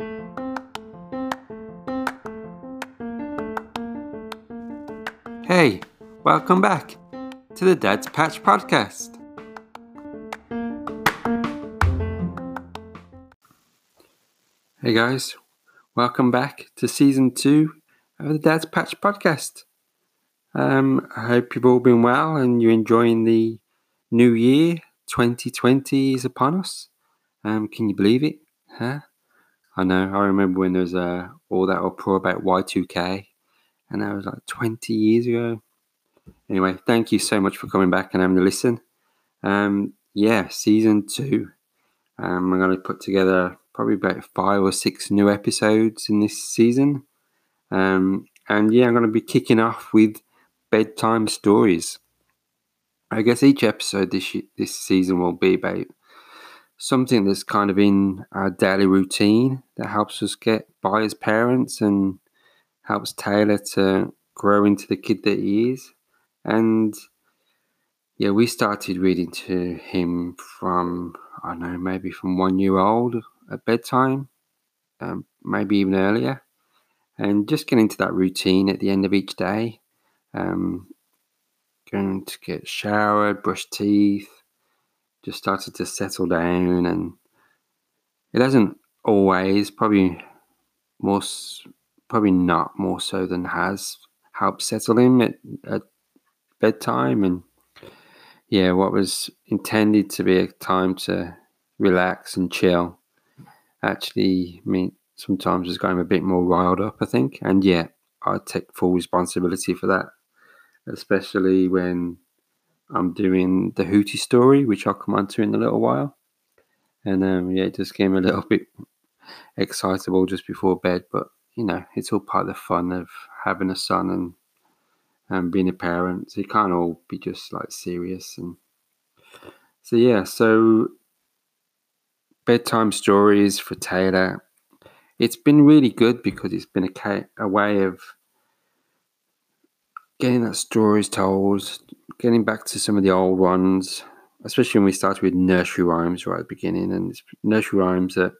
Hey, welcome back to the Dad's Patch podcast. Hey guys, welcome back to season two of the Dad's Patch podcast. Um, I hope you've all been well and you're enjoying the new year. 2020 is upon us. Um, can you believe it? Huh? I know. I remember when there was uh, all that uproar about Y2K, and that was like 20 years ago. Anyway, thank you so much for coming back and having a listen. Um, yeah, season two. Um, I'm going to put together probably about five or six new episodes in this season. Um, and yeah, I'm going to be kicking off with bedtime stories. I guess each episode this this season will be about something that's kind of in our daily routine that helps us get by as parents and helps Taylor to grow into the kid that he is. And yeah, we started reading to him from, I don't know, maybe from one year old at bedtime, um, maybe even earlier. And just getting into that routine at the end of each day. Um, going to get showered, brush teeth, just started to settle down, and it hasn't always, probably more, probably not more so than has helped settle him at, at bedtime. And yeah, what was intended to be a time to relax and chill actually I mean sometimes has got him a bit more riled up, I think. And yeah, I take full responsibility for that, especially when I'm doing the Hootie story, which I'll come on to in a little while. And um, yeah, it just came a little bit excitable just before bed, but you know, it's all part of the fun of having a son and and being a parent. So you can't all be just like serious and so yeah, so bedtime stories for Taylor. It's been really good because it's been a, a way of getting that stories told, getting back to some of the old ones, especially when we started with nursery rhymes right at the beginning, and nursery rhymes that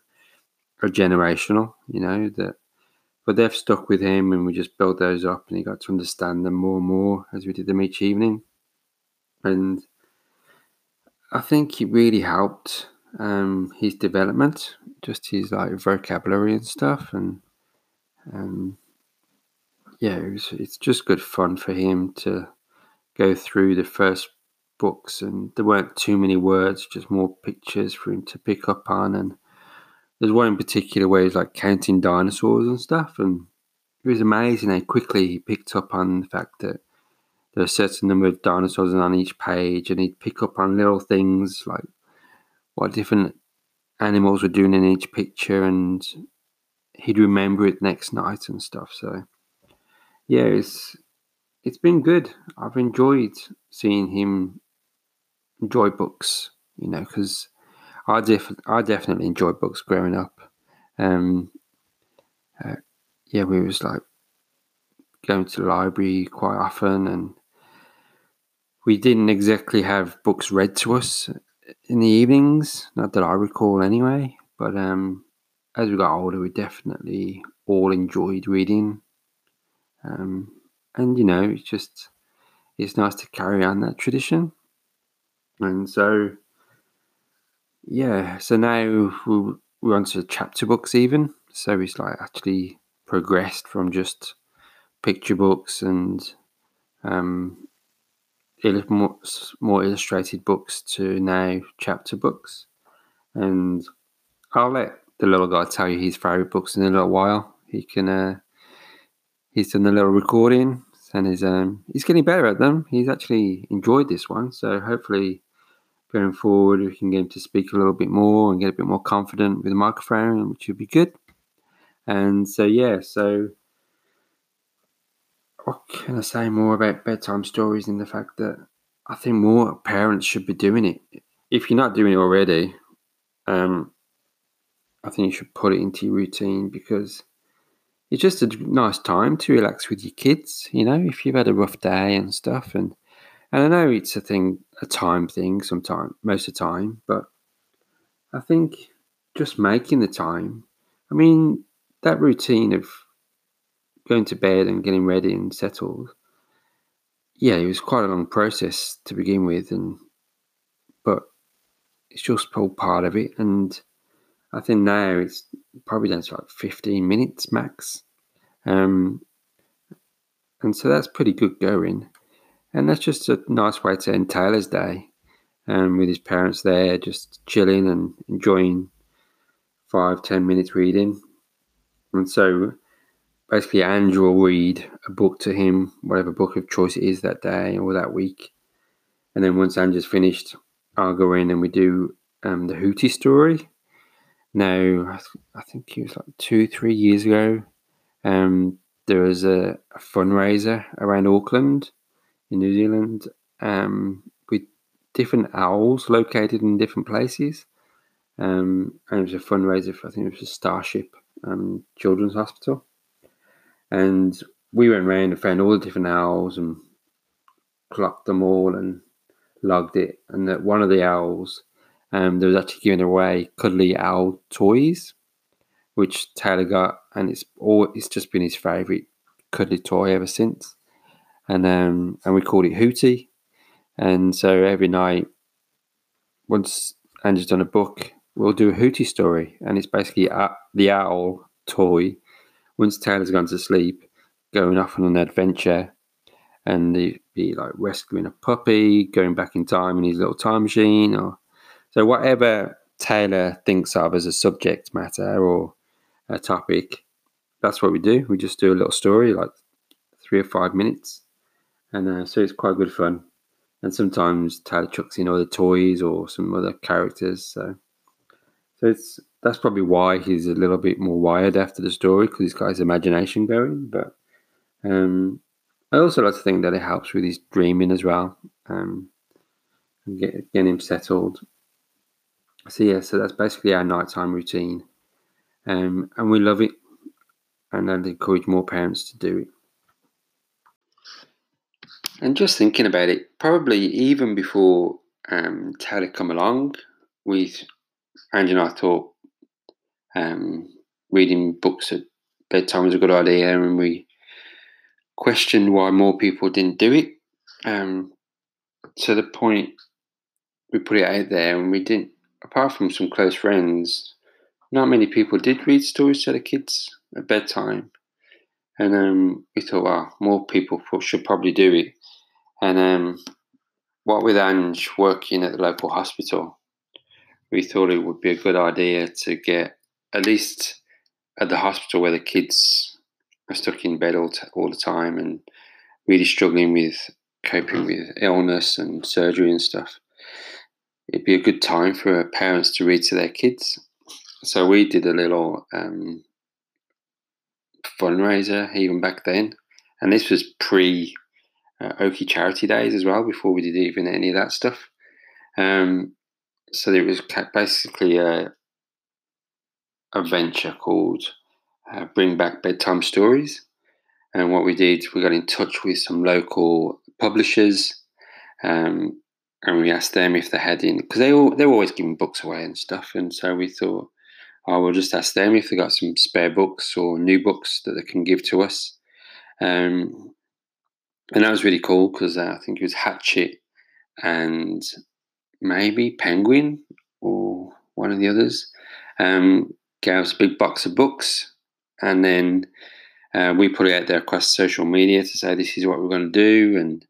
are generational, you know, that but they've stuck with him and we just built those up and he got to understand them more and more as we did them each evening. And I think it really helped um, his development, just his like vocabulary and stuff and um, yeah, it was, it's just good fun for him to go through the first books, and there weren't too many words, just more pictures for him to pick up on. And there's one in particular where he's like counting dinosaurs and stuff, and it was amazing how quickly he picked up on the fact that there are a certain number of dinosaurs on each page, and he'd pick up on little things like what different animals were doing in each picture, and he'd remember it next night and stuff. So yeah, it's it's been good. I've enjoyed seeing him enjoy books, you know, because I def- I definitely enjoyed books growing up. Um, uh, yeah, we was like going to the library quite often, and we didn't exactly have books read to us in the evenings. Not that I recall, anyway. But um, as we got older, we definitely all enjoyed reading um, and you know, it's just it's nice to carry on that tradition. And so, yeah, so now we're on to chapter books, even. So it's like actually progressed from just picture books and um, more, more illustrated books to now chapter books. And I'll let the little guy tell you his favourite books in a little while. He can uh, he's done a little recording and he's um, he's getting better at them. He's actually enjoyed this one, so hopefully going forward we can get him to speak a little bit more and get a bit more confident with the microphone, which would be good. And so yeah, so what can I say more about bedtime stories in the fact that I think more parents should be doing it. If you're not doing it already, um, I think you should put it into your routine because it's just a nice time to relax with your kids, you know, if you've had a rough day and stuff. And and I know it's a thing, a time thing, sometimes, most of the time, but I think just making the time I mean, that routine of going to bed and getting ready and settled, yeah, it was quite a long process to begin with, and but it's just all part of it. And I think now it's probably down to like 15 minutes max. Um, and so that's pretty good going. And that's just a nice way to end Taylor's day um, with his parents there, just chilling and enjoying five, ten minutes reading. And so basically, Andrew will read a book to him, whatever book of choice it is that day or that week. And then once Andrew's finished, I'll go in and we do um, the Hootie story. Now, I, th- I, think it was like two, three years ago. Um, there was a, a, fundraiser around Auckland in New Zealand um, with different owls located in different places. Um, and it was a fundraiser for, I think it was a Starship um, Children's Hospital. And we went around and found all the different owls and clocked them all and logged it. And that one of the owls, um, there was actually giving away cuddly owl toys, which Taylor got, and it's all it's just been his favourite cuddly toy ever since. And um, and we called it Hootie. And so every night, once Andrew's done a book, we'll do a Hootie story, and it's basically the owl toy. Once Taylor's gone to sleep, going off on an adventure, and he'd be like rescuing a puppy, going back in time in his little time machine, or so whatever Taylor thinks of as a subject matter or a topic, that's what we do. We just do a little story, like three or five minutes, and uh, so it's quite good fun. And sometimes Taylor chucks in other toys or some other characters. So so it's that's probably why he's a little bit more wired after the story because he's got his imagination going. But um, I also like to think that it helps with his dreaming as well, um, and get, getting him settled. So yeah, so that's basically our nighttime routine, um, and we love it, and I'd encourage more parents to do it. And just thinking about it, probably even before um, Taylor come along, we Angie and I thought um, reading books at bedtime was a good idea, and we questioned why more people didn't do it. Um, to the point we put it out there, and we didn't. Apart from some close friends, not many people did read stories to their kids at bedtime, and um, we thought, well, more people should probably do it. And um, what with Ange working at the local hospital, we thought it would be a good idea to get at least at the hospital where the kids are stuck in bed all, t- all the time and really struggling with coping with illness and surgery and stuff. It'd be a good time for parents to read to their kids. So we did a little um, fundraiser even back then, and this was pre uh, Oki Charity Days as well, before we did even any of that stuff. Um, so it was basically a, a venture called uh, Bring Back Bedtime Stories. And what we did, we got in touch with some local publishers, um, and we asked them if they had in because they all they were always giving books away and stuff. And so we thought, oh, we'll just ask them if they got some spare books or new books that they can give to us. Um, and that was really cool because uh, I think it was Hachette and maybe Penguin or one of the others, um, gave us a big box of books, and then uh, we put it out there across social media to say this is what we're going to do, and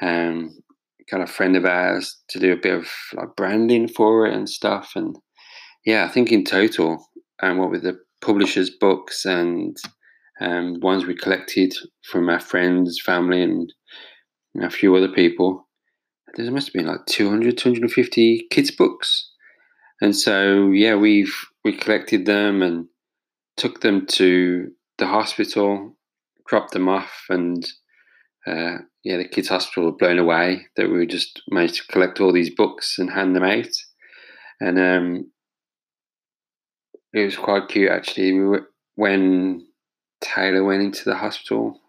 um, got a friend of ours to do a bit of like branding for it and stuff, and yeah, I think in total, and um, what with the publishers' books and um, ones we collected from our friends, family, and a few other people, there must have been like 200, 250 kids' books. And so, yeah, we've we collected them and took them to the hospital, dropped them off, and uh, yeah, the kids' hospital were blown away that we just managed to collect all these books and hand them out. And um, it was quite cute actually. We were, when Taylor went into the hospital,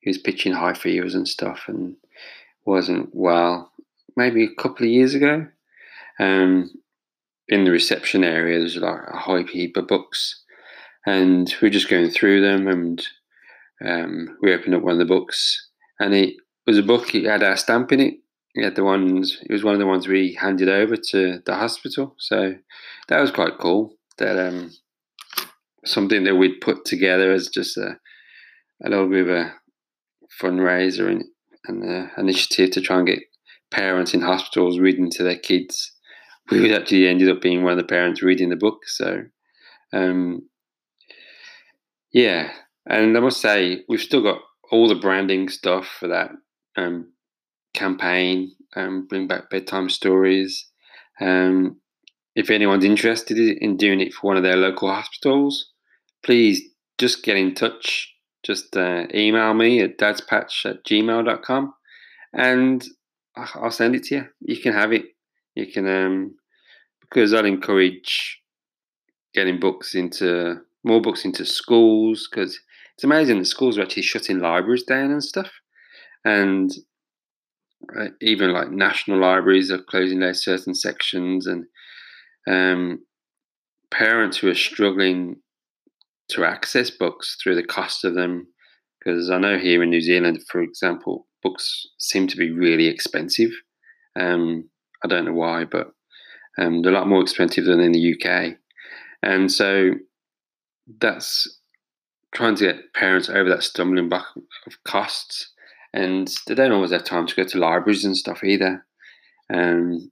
he was pitching high fevers and stuff, and wasn't well maybe a couple of years ago. Um, in the reception area, there's like a high heap of books, and we're just going through them, and um, we opened up one of the books, and it was a book. It had our stamp in it. It had the ones. It was one of the ones we handed over to the hospital. So that was quite cool. That um, something that we'd put together as just a, a little bit of a fundraiser and an uh, initiative to try and get parents in hospitals reading to their kids. We actually ended up being one of the parents reading the book. So, um, yeah, and I must say we've still got all the branding stuff for that um, campaign. Um, bring back bedtime stories. Um, if anyone's interested in doing it for one of their local hospitals, please just get in touch. Just uh, email me at dadspatch at gmail.com and I'll send it to you. You can have it. You can, um, because I'll encourage getting books into more books into schools because it's amazing that schools are actually shutting libraries down and stuff. And uh, even like national libraries are closing their certain sections and um, parents who are struggling to access books through the cost of them. Because I know here in New Zealand, for example, books seem to be really expensive. Um, I don't know why, but um, they're a lot more expensive than in the UK. And so that's trying to get parents over that stumbling block of costs. And they don't always have time to go to libraries and stuff either. Um,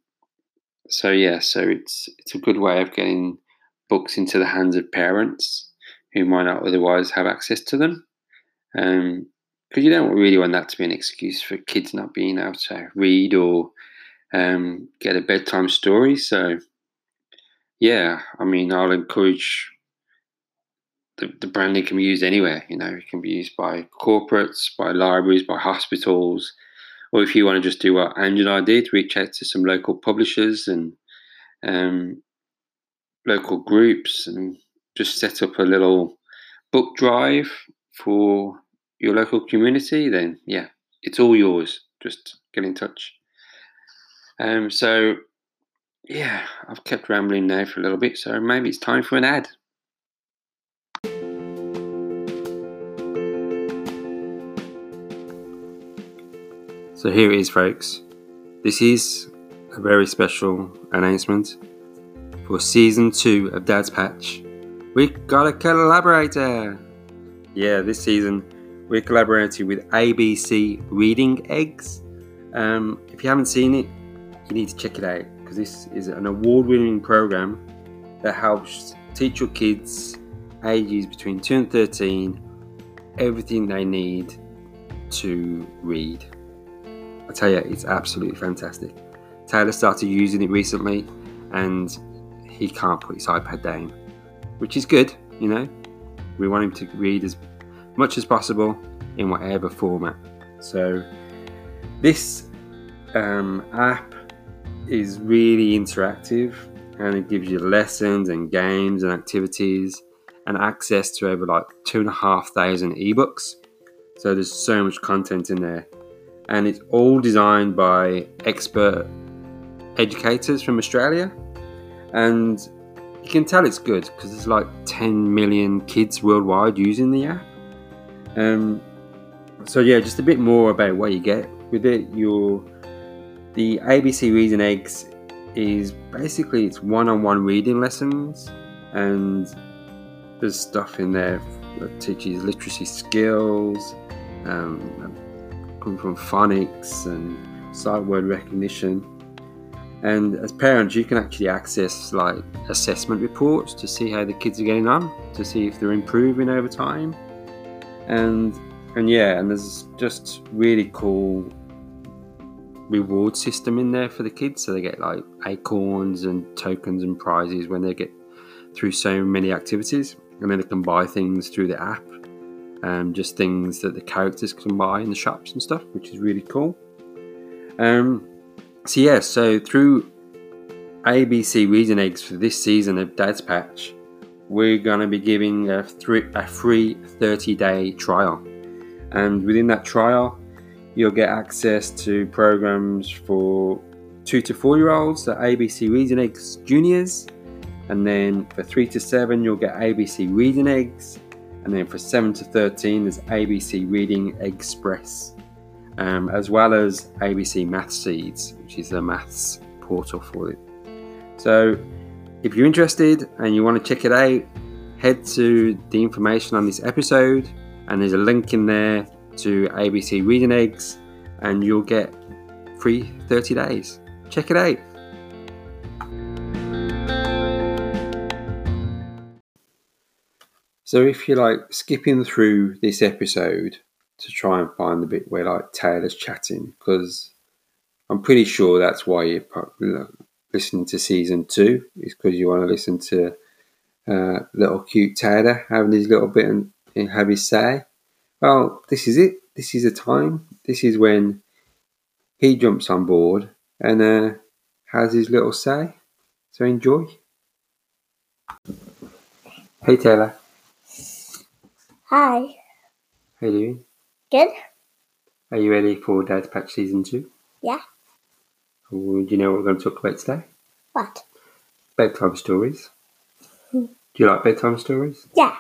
so yeah, so it's it's a good way of getting books into the hands of parents who might not otherwise have access to them. Um, because you don't really want that to be an excuse for kids not being able to read or um, get a bedtime story. So, yeah, I mean, I'll encourage the, the branding can be used anywhere. You know, it can be used by corporates, by libraries, by hospitals, or if you want to just do what Angela and I did, reach out to some local publishers and um, local groups and just set up a little book drive for your local community, then yeah, it's all yours. Just get in touch. Um, so yeah, I've kept rambling now for a little bit, so maybe it's time for an ad. So here it is, folks. This is a very special announcement for season two of Dad's Patch. We got a collaborator. Yeah, this season we're collaborating with ABC Reading Eggs. Um, if you haven't seen it, you need to check it out because this is an award-winning program that helps teach your kids ages between 2 and 13 everything they need to read. I tell you, it's absolutely fantastic. Taylor started using it recently and he can't put his iPad down, which is good, you know. We want him to read as much as possible in whatever format. So, this um, app is really interactive and it gives you lessons and games and activities and access to over like two and a half thousand ebooks. So, there's so much content in there and it's all designed by expert educators from Australia. And you can tell it's good because there's like 10 million kids worldwide using the app. Um, so yeah, just a bit more about what you get with it. Your the ABC Reading Eggs is basically it's one-on-one reading lessons, and there's stuff in there that teaches literacy skills, um, come from phonics and sight word recognition. And as parents, you can actually access like assessment reports to see how the kids are getting on, to see if they're improving over time. And and yeah, and there's just really cool reward system in there for the kids, so they get like acorns and tokens and prizes when they get through so many activities, and then they can buy things through the app um, just things that the characters can buy in the shops and stuff, which is really cool. Um, so yeah, so through ABC Reading Eggs for this season of Dad's Patch, we're going to be giving a, three, a free 30 day trial. And within that trial, you'll get access to programs for two to four year olds, the ABC Reading Eggs Juniors. And then for three to seven, you'll get ABC Reading Eggs. And then for seven to 13, there's ABC Reading Eggspress, um, as well as ABC Mathseeds, which is a maths portal for it. So if you're interested and you want to check it out, head to the information on this episode, and there's a link in there to ABC Reading Eggs, and you'll get free 30 days. Check it out. So if you're like skipping through this episode to try and find the bit where like Taylor's chatting, because I'm pretty sure that's why you're listening to season two, is because you want to listen to uh, little cute Taylor having his little bit and, and have his say. Well, this is it. This is the time. This is when he jumps on board and uh, has his little say. So enjoy. Hey Taylor. Hi. How are you doing? Good? Are you ready for Dad's Patch Season 2? Yeah. do you know what we're going to talk about today? What? Bedtime stories. Hmm. Do you like bedtime stories? Yeah.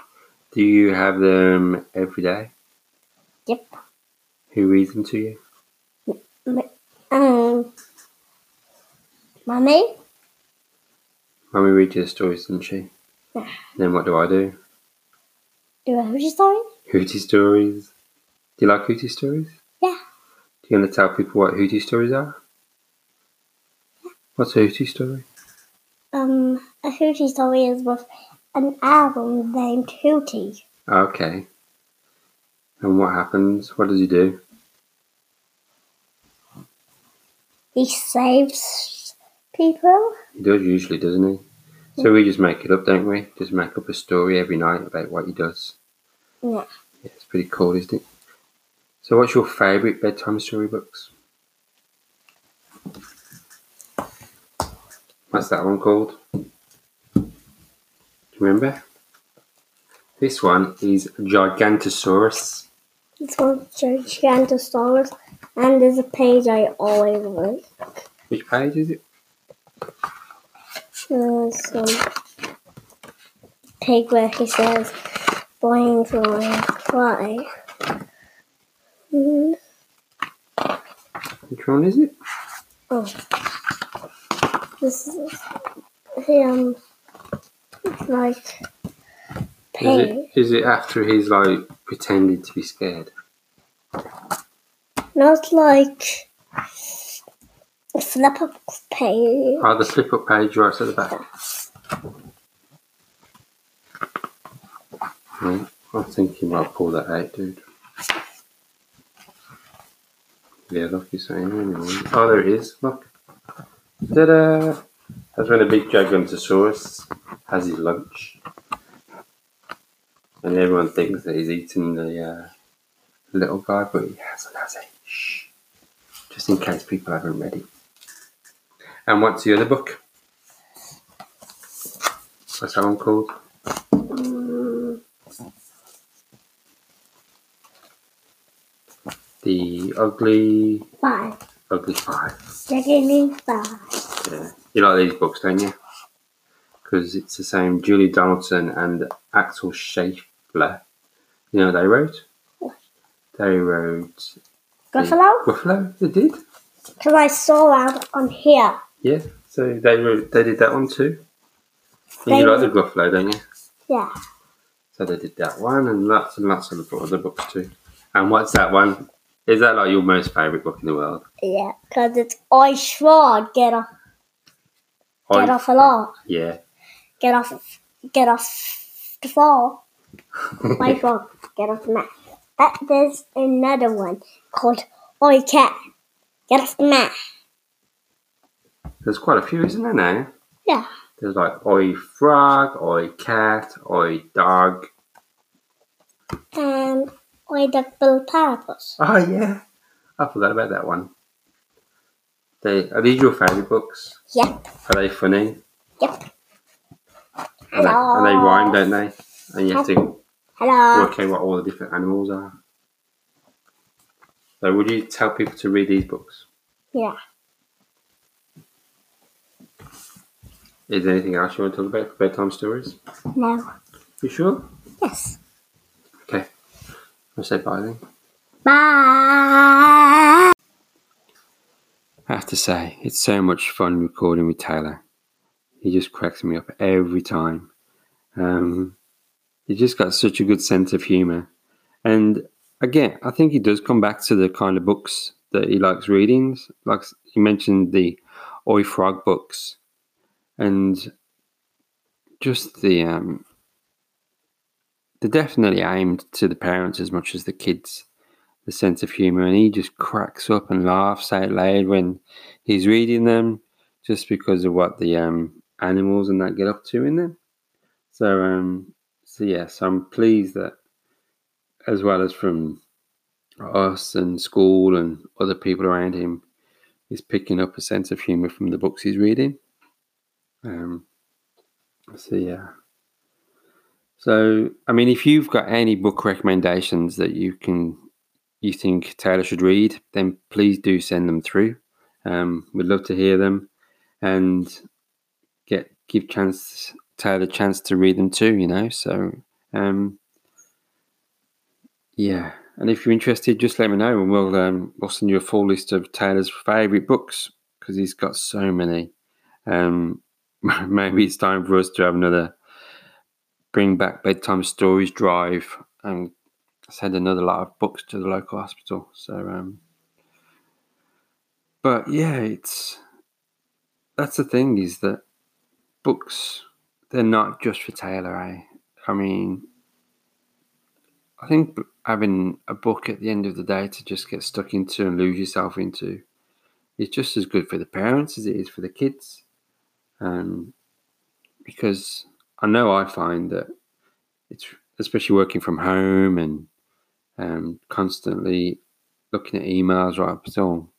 Do you have them every day? Yep. Who reads them to you? M- um. Mummy? Mummy reads you the stories, doesn't she? Yeah. Then what do I do? Do a Hootie story? Hootie stories. Do you like Hootie stories? Yeah. Do you want to tell people what Hootie stories are? Yeah. What's a Hootie story? Um, a Hootie story is with an album named Hootie. Okay. And what happens? What does he do? He saves people. He does usually, doesn't he? So we just make it up, don't we? Just make up a story every night about what he does. Yeah. Yeah, it's pretty cool, isn't it? So, what's your favourite bedtime storybooks? What's that one called? Do you remember? This one is Gigantosaurus. It's called Gigantosaurus, and there's a page I always like. Which page is it? There's some page where he says, "Boing, boing, fly." Mm, Which one is it? oh, this is him. It's like Is page. it, is it after he's like pretending to be scared? Not like a flip up page. Oh, the flip up page right at the back. Right. I think you might pull that out, dude. Yeah, look, you're saying anyway. Oh, there it is. Look. Ta-da! That's when a big Gigantosaurus has his lunch. And everyone thinks that he's eating the uh, little guy, but he hasn't, has he? Shh. Just in case people haven't read it. And what's the other book? What's that one called? The Ugly five. Ugly Five. Beginning five. Yeah. You like these books, don't you? Because it's the same Julie Donaldson and Axel Scheffler. You know what they wrote? What? They wrote uh, Gruffalo? Gruffalo. They did. Because I saw that on here. Yeah. So they wrote. They did that one too. And They you like did. the Gruffalo, don't you? Yeah. So they did that one and lots and lots of other books too. And what's that one? Is that like your most favourite book in the world? Yeah. Because it's I sure get off get off a lot. Yeah. Get off get off the floor. My frog. Get off the mat. But there's another one called I cat. Get off the mat. There's quite a few, isn't there now? Yeah. There's like Oi Frog, Oi Cat, Oi Dog. And I duck bill platypus. Oh yeah, I forgot about that one. They are these your favourite books? Yep. Are they funny? Yep. And they, and they rhyme, don't they? And you have to Hello. work out what all the different animals are. So would you tell people to read these books? Yeah. Is there anything else you want to talk about for bedtime stories? No. You sure? Yes. I'll say bye then. Bye. I have to say, it's so much fun recording with Taylor. He just cracks me up every time. Um, he just got such a good sense of humour. And again, I think he does come back to the kind of books that he likes reading. Like he mentioned the Oi Frog books, and just the um, they're definitely aimed to the parents as much as the kids. The sense of humour, and he just cracks up and laughs out loud when he's reading them, just because of what the um, animals and that get up to in them. So, um, so yes, I'm pleased that, as well as from us and school and other people around him, he's picking up a sense of humour from the books he's reading. Um, so yeah. So I mean, if you've got any book recommendations that you can, you think Taylor should read, then please do send them through. Um, we'd love to hear them, and get give chance Taylor a chance to read them too. You know, so um, yeah. And if you're interested, just let me know, and we'll um, we'll send you a full list of Taylor's favourite books because he's got so many. Um, maybe it's time for us to have another bring back bedtime stories drive and send another lot of books to the local hospital. So, um, but yeah, it's that's the thing is that books they're not just for Taylor. Eh? I mean, I think having a book at the end of the day to just get stuck into and lose yourself into is just as good for the parents as it is for the kids. Um, because I know I find that it's especially working from home and um, constantly looking at emails right up until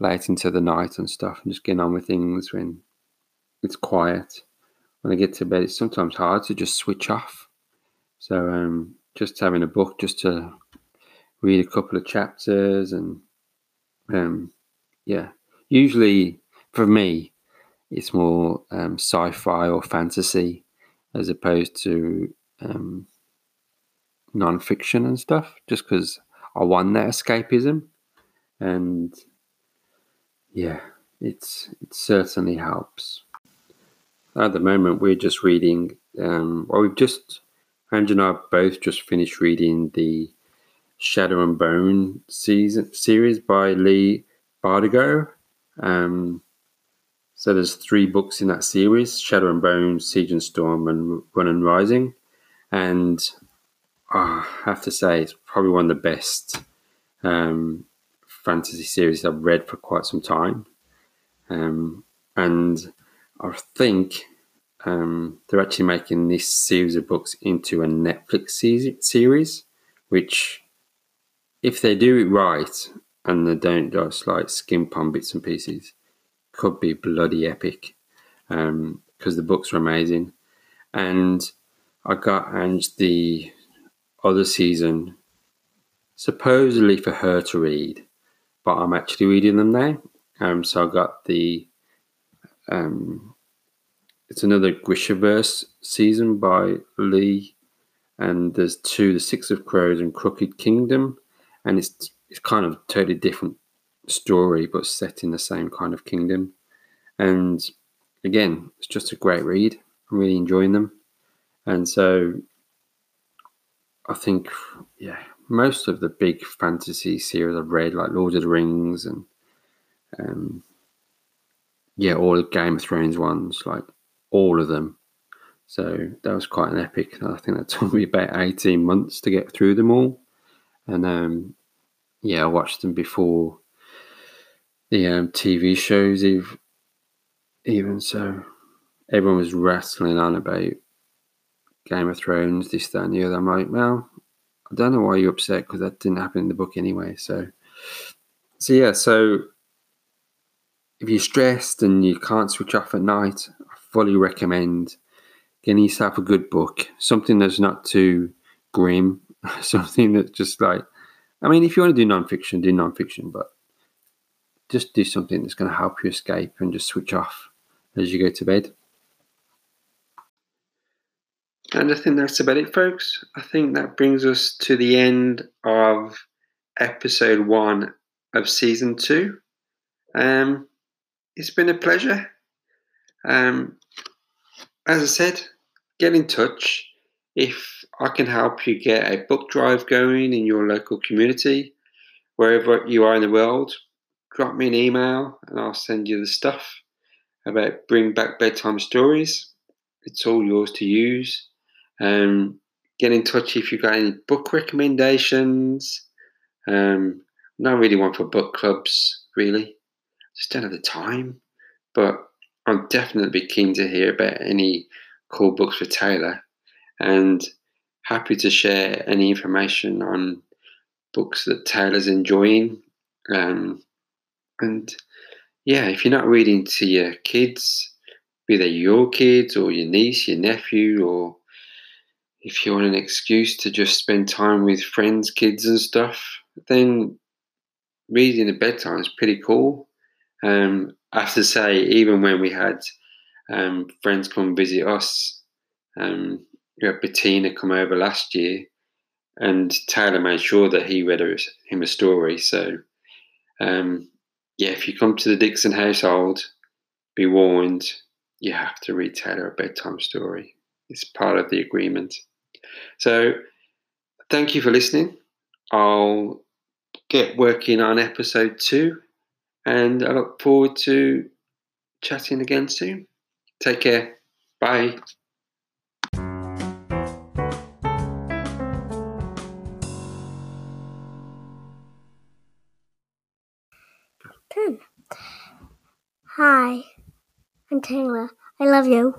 late into the night and stuff, and just getting on with things when it's quiet. When I get to bed, it's sometimes hard to just switch off. So um, just having a book just to read a couple of chapters and um, yeah, usually for me, it's more um, sci-fi or fantasy as opposed to um, non-fiction and stuff. Just because I want that escapism, and yeah, it's it certainly helps. At the moment, we're just reading. Um, well, we've just Angie and I both just finished reading the Shadow and Bone season series by Leigh Bardugo. Um, so there's three books in that series: Shadow and Bone, Siege and Storm, and Ruin and Rising. And oh, I have to say, it's probably one of the best um, fantasy series I've read for quite some time. Um, and I think um, they're actually making this series of books into a Netflix series, which, if they do it right and they don't just like skimp on bits and pieces, could be bloody epic because um, the books are amazing. And I got Ange the other season supposedly for her to read, but I'm actually reading them now. Um, so I got the um, it's another Grishaverse season by Leigh, and there's two: The Six of Crows and Crooked Kingdom, and it's it's kind of totally different story, but set in the same kind of kingdom. And again, it's just a great read. I'm really enjoying them, and so I think, yeah, most of the big fantasy series I've read, like Lord of the Rings and um, yeah, all the Game of Thrones ones, like all of them. So that was quite an epic. I think that took me about 18 months to get through them all. And um, yeah, I watched them before the um, TV shows, even, even so. Everyone was wrestling on about Game of Thrones, this, that, and the other. I'm like, well, I don't know why you're upset because that didn't happen in the book anyway. So, so yeah, so if you're stressed and you can't switch off at night, I fully recommend getting yourself a good book, something that's not too grim, something that's just like, I mean, if you want to do nonfiction, do nonfiction, but just do something that's going to help you escape and just switch off as you go to bed. And I think that's about it, folks. I think that brings us to the end of episode one of season two. Um, it's been a pleasure. Um, as I said, get in touch if I can help you get a book drive going in your local community, wherever you are in the world. Drop me an email and I'll send you the stuff about bring back bedtime stories. It's all yours to use. Um, get in touch if you've got any book recommendations. Um, not really one for book clubs, really. Just don't have the time. But I'm definitely keen to hear about any cool books for Taylor and happy to share any information on books that Taylor's enjoying. Um, and yeah, if you're not reading to your kids, be they your kids or your niece, your nephew, or if you want an excuse to just spend time with friends, kids, and stuff, then reading at bedtime is pretty cool. Um, I have to say, even when we had um, friends come visit us, um, we had Bettina come over last year, and Taylor made sure that he read him a story. So, um, yeah, if you come to the Dixon household, be warned, you have to read Taylor a bedtime story. It's part of the agreement. So, thank you for listening. I'll get working on episode two, and I look forward to chatting again soon. Take care. Bye. Hi, I'm Taylor. I love you.